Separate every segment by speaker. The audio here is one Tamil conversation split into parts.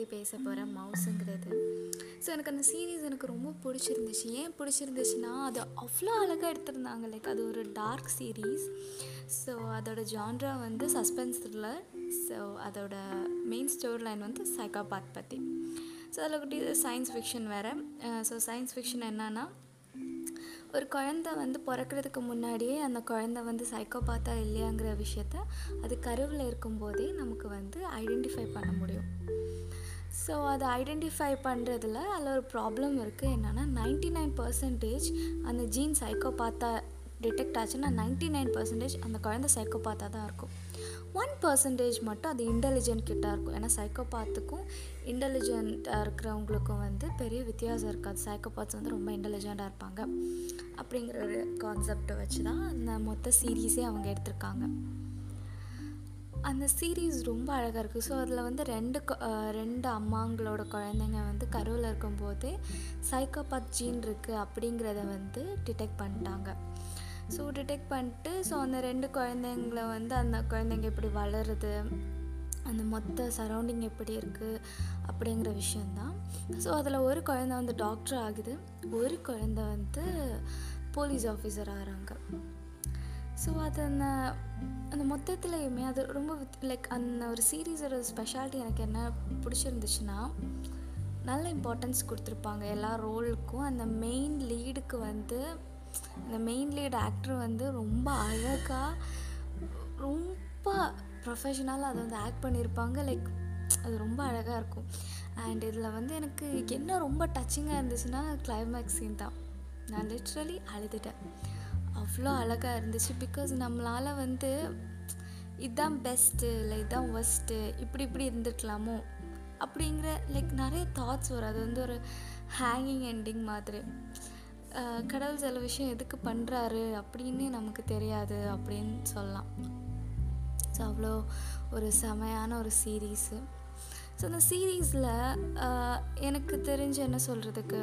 Speaker 1: பற்றி பேச போகிறேன் மவுஸுங்கிறது ஸோ எனக்கு அந்த சீரீஸ் எனக்கு ரொம்ப பிடிச்சிருந்துச்சு. ஏன் பிடிச்சிருந்துச்சுன்னா அது அவ்வளோ அழகாக எடுத்திருந்தாங்க. லைக் அது ஒரு டார்க் சீரீஸ் ஸோ அதோட ஜான்ரா வந்து சஸ்பென்ஸ் த்ரில்லர் ஸோ அதோட மெயின் ஸ்டோரி லைன் வந்து சைக்காபாத் பற்றி ஸோ அதில் குட்டி சயின்ஸ் ஃபிக்ஷன் வேறு. ஸோ சயின்ஸ் ஃபிக்ஷன் என்னன்னா ஒரு குழந்த வந்து பிறக்கிறதுக்கு முன்னாடியே அந்த குழந்த வந்து சைக்கோபாத்தா இல்லையாங்கிற விஷயத்த அது கருவில் இருக்கும்போதே நமக்கு வந்து ஐடென்டிஃபை பண்ண முடியும். ஸோ அதை ஐடென்டிஃபை பண்ணுறதுல அதில் ஒரு ப்ராப்ளம் இருக்குது என்னென்னா நைன்டி நைன் பர்சன்டேஜ் அந்த ஜீன் சைக்கோபாத்தா டிடெக்ட் ஆச்சுன்னா நைன்டி நைன் பர்சன்டேஜ் அந்த குழந்த சைக்கோபாத்தா தான் இருக்கும். ஒன் பர்சன்டேஜ் மட்டும் அது இன்டெலிஜென்ட் கிட்ட இருக்கும். ஏன்னா சைக்கோபாத்துக்கும் இன்டெலிஜென்ட்டாக இருக்கிறவங்களுக்கும் வந்து பெரிய வித்தியாசம் இருக்காது. சைக்கோபாத்ஸ் வந்து ரொம்ப இன்டெலிஜென்ட்டாக இருப்பாங்க. அப்படிங்கிற ஒரு கான்செப்டை வச்சு தான் அந்த மொத்த சீரீஸே அவங்க எடுத்திருக்காங்க. அந்த சீரீஸ் ரொம்ப அழகாக இருக்குது ஸோ அதில் வந்து ரெண்டு ரெண்டு அம்மாங்களோட குழந்தைங்க வந்து கருவில் இருக்கும்போதே சைக்கோபாத் ஜீன் இருக்குது அப்படிங்கிறத வந்து டிடெக்ட் பண்ணிட்டாங்க. ஸோ டிடெக்ட் பண்ணிட்டு ஸோ அந்த ரெண்டு குழந்தைங்கள வந்து அந்த குழந்தைங்க எப்படி வளருது அந்த மொத்த சரௌண்டிங் எப்படி இருக்குது அப்படிங்கிற விஷயந்தான் ஸோ அதில் ஒரு குழந்த வந்து டாக்டர் ஆகுது. ஒரு குழந்த வந்து போலீஸ் ஆஃபீஸர் ஆகிறாங்க. ஸோ அது அந்த அந்த மொத்தத்துலையுமே அது ரொம்ப லைக் அந்த ஒரு சீரீஸோட ஸ்பெஷாலிட்டி எனக்கு என்ன பிடிச்சிருந்துச்சுன்னா நல்ல இம்பார்ட்டன்ஸ் கொடுத்துருப்பாங்க எல்லா ரோலுக்கும் அந்த மெயின் லீடுக்கு வந்து இந்த மெயின் லீட் ஆக்டர் வந்து ரொம்ப அழகாக ரொம்ப ப்ரொஃபஷனலாக அதை வந்து ஆக்ட் பண்ணியிருப்பாங்க. லைக் அது ரொம்ப அழகாக இருக்கும். அண்ட் இதில் வந்து எனக்கு என்ன ரொம்ப டச்சிங்காக இருந்துச்சுன்னா கிளைமேக்ஸ் சீன் தான். நான் லிட்ரலி அழுதுட்டேன். அவ்வளோ அழகாக இருந்துச்சு. பிகாஸ் நம்மளால் வந்து இதுதான் பெஸ்ட்டு இல்லை இதுதான் ஒஸ்ட்டு இப்படி இப்படி இருந்துக்கலாமோ அப்படிங்கிற லைக் நிறைய தாட்ஸ் வரும். அது வந்து ஒரு ஹேங்கிங் எண்டிங் மாதிரி. கடவுள் சில விஷயம் எதுக்கு பண்ணுறாரு அப்படின்னு நமக்கு தெரியாது அப்படின்னு சொல்லலாம். ஸோ அவ்வளோ ஒரு செமையான ஒரு சீரீஸு ஸோ அந்த சீரீஸில் எனக்கு தெரிஞ்சு என்ன சொல்கிறதுக்கு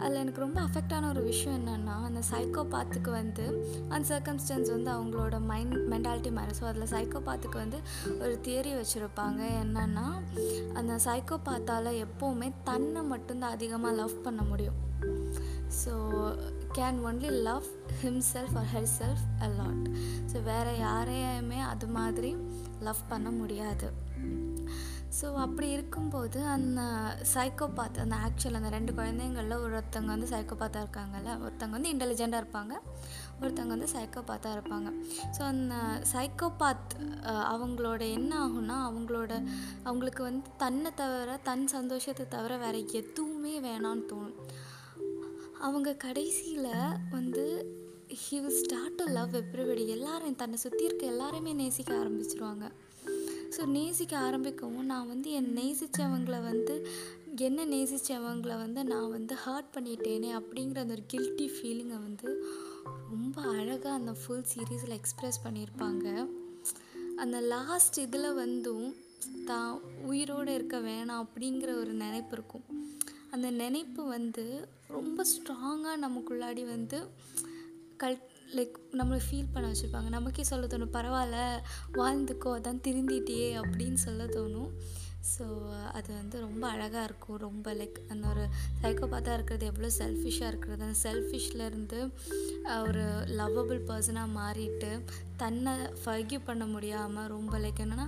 Speaker 1: அதில் எனக்கு ரொம்ப அஃபெக்டான ஒரு விஷயம் என்னென்னா அந்த சைக்கோபாத்துக்கு வந்து அந்த சர்க்கம்ஸ்டன்ஸ் வந்து அவங்களோட மைண்ட் மென்டாலிட்டி மாதிரி. ஸோ அதில் சைக்கோபாத்துக்கு வந்து ஒரு தியரி வச்சுருப்பாங்க. என்னென்னா அந்த சைக்கோபாத்தால் எப்போவுமே தன்னை மட்டும்தான் அதிகமாக லவ் பண்ண முடியும். So can only love himself or herself a lot so வேறு யாரையுமே அது மாதிரி லவ் பண்ண முடியாது. ஸோ அப்படி இருக்கும்போது அந்த சைக்கோபாத் அந்த ஆக்சுவல் அந்த ரெண்டு குழந்தைங்களில் ஒருத்தவங்க வந்து சைக்கோபாத்தாக இருக்காங்கல்ல ஒருத்தவங்க வந்து இன்டெலிஜெண்ட்டாக இருப்பாங்க ஒருத்தவங்க வந்து சைக்கோபாத்தாக இருப்பாங்க. ஸோ அந்த சைக்கோபாத் அவங்களோட என்ன ஆகும்னா அவங்களோட அவங்களுக்கு வந்து தன்னை தவிர தன் சந்தோஷத்தை தவிர வேறு எதுவுமே வேணான்னு தோணும். அவங்க கடைசியில் வந்து he will start to love everybody எல்லாரையும் தன்னை சுற்றி இருக்க எல்லாரையுமே நேசிக்க ஆரம்பிச்சிருவாங்க. ஸோ நேசிக்க ஆரம்பிக்கவும் நான் வந்து என் நேசித்தவங்களை வந்து என்ன நேசித்தவங்கள வந்து நான் வந்து ஹர்ட் பண்ணிட்டேனே அப்படிங்கிற அந்த ஒரு கில்ட்டி ஃபீலிங்கை வந்து ரொம்ப அழகாக அந்த ஃபுல் சீரீஸில் எக்ஸ்ப்ரெஸ் பண்ணியிருப்பாங்க. அந்த லாஸ்ட் இதில் வந்தும் தான் உயிரோடு இருக்க வேணாம் அப்படிங்கிற ஒரு நினைப்பு இருக்கும். அந்த நினைப்பு வந்து ரொம்ப ஸ்ட்ராங்காக நமக்குள்ளாடி வந்து கல் லைக் நம்மளை ஃபீல் பண்ண வச்சுருப்பாங்க. நமக்கே சொல்ல தோணும் பரவாயில்ல வாழ்ந்துக்கோ அதான் திருந்திட்டியே அப்படின்னு சொல்ல தோணும். ஸோ அது வந்து ரொம்ப அழகாக இருக்கும். ரொம்ப லைக் அந்த ஒரு சைக்கோபாத்தாக இருக்கிறது எவ்வளோ செல்ஃபிஷாக இருக்கிறது. அந்த செல்ஃபிஷ்லேருந்து ஒரு லவ்வபிள் பர்சனாக மாறிட்டு தன்னை ஃபர்கியூ பண்ண முடியாமல் ரொம்ப லைக் என்னென்னா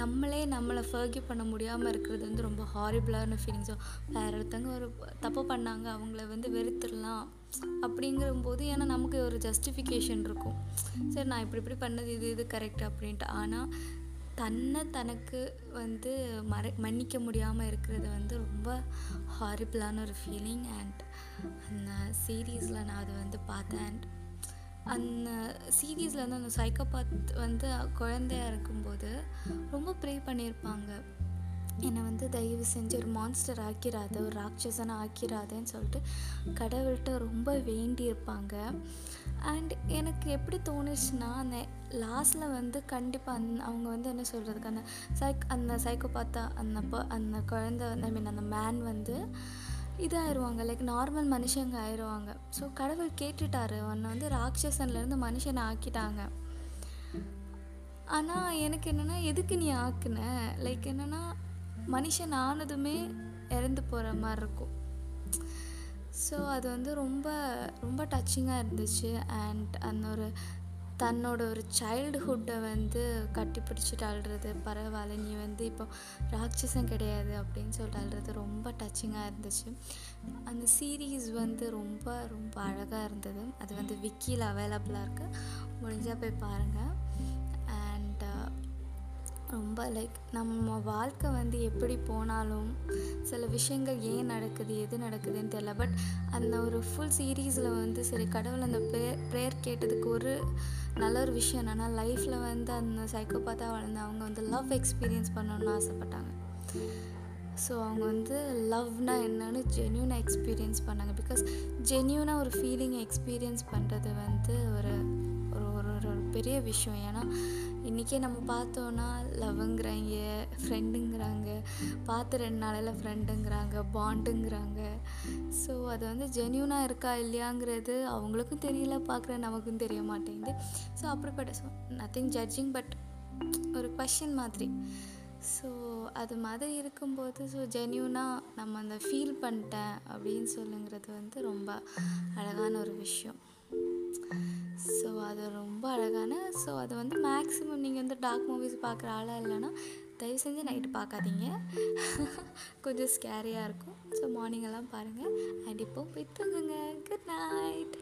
Speaker 1: நம்மளே நம்மளை ஃபர்கியூ பண்ண முடியாமல் இருக்கிறது வந்து ரொம்ப ஹாரிபிளான ஃபீலிங்ஸோ வேறு ஒருத்தவங்க ஒரு தப்பு பண்ணாங்க அவங்கள வந்து வெறுத்துடலாம் அப்படிங்கிறபோது ஏன்னா நமக்கு ஒரு ஜஸ்டிஃபிகேஷன் இருக்கும். சரி நான் இப்படி இப்படி பண்ணது இது இது கரெக்ட் அப்படின்ட்டு. ஆனால் தன்னை தனக்கு வந்து மற மன்னிக்க முடியாமல் இருக்கிறது வந்து ரொம்ப ஹாரிபிளான ஒரு ஃபீலிங் அண்ட் அந்த சீரீஸில் நான் அதை வந்து பார்த்தேன். அண்ட் அந்த சீரீஸில் வந்து அந்த சைக்கோபாத் வந்து குழந்தையா இருக்கும்போது ரொம்ப ப்ரே பண்ணியிருப்பாங்க. என்னை வந்து தயவு செஞ்சு ஒரு மான்ஸ்டர் ஆக்கிராத ஒரு ராட்சசனை ஆக்கிராதேன்னு சொல்லிட்டு கடவுள்கிட்ட ரொம்ப வேண்டியிருப்பாங்க. அண்ட் எனக்கு எப்படி தோணுச்சுன்னா அந்த லாஸ்ட்டில் வந்து கண்டிப்பாக அந் அவங்க வந்து என்ன சொல்கிறதுக்கு அந்த சைக் அந்த சைக்கோபாத்தா அந்த ப- அந்த குழந்த வந்து ஐ மீன் அந்த மேன் வந்து இதாயிருவாங்க. லைக் நார்மல் மனுஷங்க ஆயிடுவாங்க ஸோ கடவுள் கேட்டுட்டாரு. உன்னை வந்து ராட்சசன்லேருந்து மனுஷனை ஆக்கிட்டாங்க. ஆனால் எனக்கு என்னென்னா எதுக்கு நீ ஆக்குன? லைக் என்னென்னா மனுஷன் ஆனதுமே இறந்து போகிற மாதிரி இருக்கும். ஸோ அது வந்து ரொம்ப ரொம்ப டச்சிங்காக இருந்துச்சு. அண்ட் அந்த ஒரு தன்னோட ஒரு சைல்டுஹுட்டை வந்து கட்டி பிடிச்சிட்டு அழுறது பரவாயில்ல நீ வந்து இப்போ ராட்சசம் கிடையாது அப்படின்னு சொல்லிட்டு அழுறது ரொம்ப டச்சிங்காக இருந்துச்சு. அந்த சீரீஸ் வந்து ரொம்ப ரொம்ப அழகாக இருந்தது. அது வந்து விக்கியில் அவைலபிளாக இருக்குது முடிஞ்சால் போய் பாருங்கள் ரொம்ப லைக் நம்ம வாழ்க்கை வந்து எப்படி போனாலும் சில விஷயங்கள் ஏன் நடக்குது எது நடக்குதுன்னு தெரியல. பட் அந்த ஒரு ஃபுல் சீரீஸில் வந்து சரி கடவுள் அந்த ப்ரே ப்ரேயர் கேட்டதுக்கு ஒரு நல்ல ஒரு விஷயம் என்னென்னா லைஃப்பில் வந்து அந்த சைக்கோபாத்தாக வளர்ந்து அவங்க வந்து லவ் எக்ஸ்பீரியன்ஸ் பண்ணணும்னு ஆசைப்பட்டாங்க. ஸோ அவங்க வந்து லவ்னா என்னன்னு ஜென்யூனாக எக்ஸ்பீரியன்ஸ் பண்ணாங்க. பிகாஸ் ஜென்யூனாக ஒரு ஃபீலிங் எக்ஸ்பீரியன்ஸ் பண்ணுறது வந்து ஒரு ஒரு ஒரு ஒரு பெரிய விஷயம். ஏன்னா இன்றைக்கே நம்ம பார்த்தோன்னா லவ்ங்கிறாங்க ஃப்ரெண்டுங்கிறாங்க பார்த்து ரெண்டு நாளையில் ஃப்ரெண்டுங்கிறாங்க பாண்டுங்கிறாங்க ஸோ அது வந்து ஜென்யூனாக இருக்கா இல்லையாங்கிறது அவங்களுக்கும் தெரியல பார்க்குற நமக்கும் தெரிய மாட்டேங்குது. ஸோ அப்படிப்பட்ட ஸோ நத்திங் ஜட்ஜிங் பட் ஒரு கொஷின் மாதிரி. ஸோ அது மாதிரி இருக்கும்போது ஸோ ஜென்யூனாக நம்ம அந்த ஃபீல் பண்ணிட்டேன் அப்படின்னு சொல்லுங்கிறது வந்து ரொம்ப அழகான ஒரு விஷயம். ஸோ அது ரொம்ப அழகான ஸோ அது வந்து மேக்ஸிமம் நீங்கள் வந்து டார்க் மூவிஸ் பார்க்குற ஆளாக இல்லைன்னா தயவு செஞ்சு நைட்டு பார்க்காதீங்க. கொஞ்சம் ஸ்கேரியாக இருக்கும். ஸோ மார்னிங் எல்லாம் பாருங்கள் அண்ட் இப்போ போய் தூங்குங்க. Good night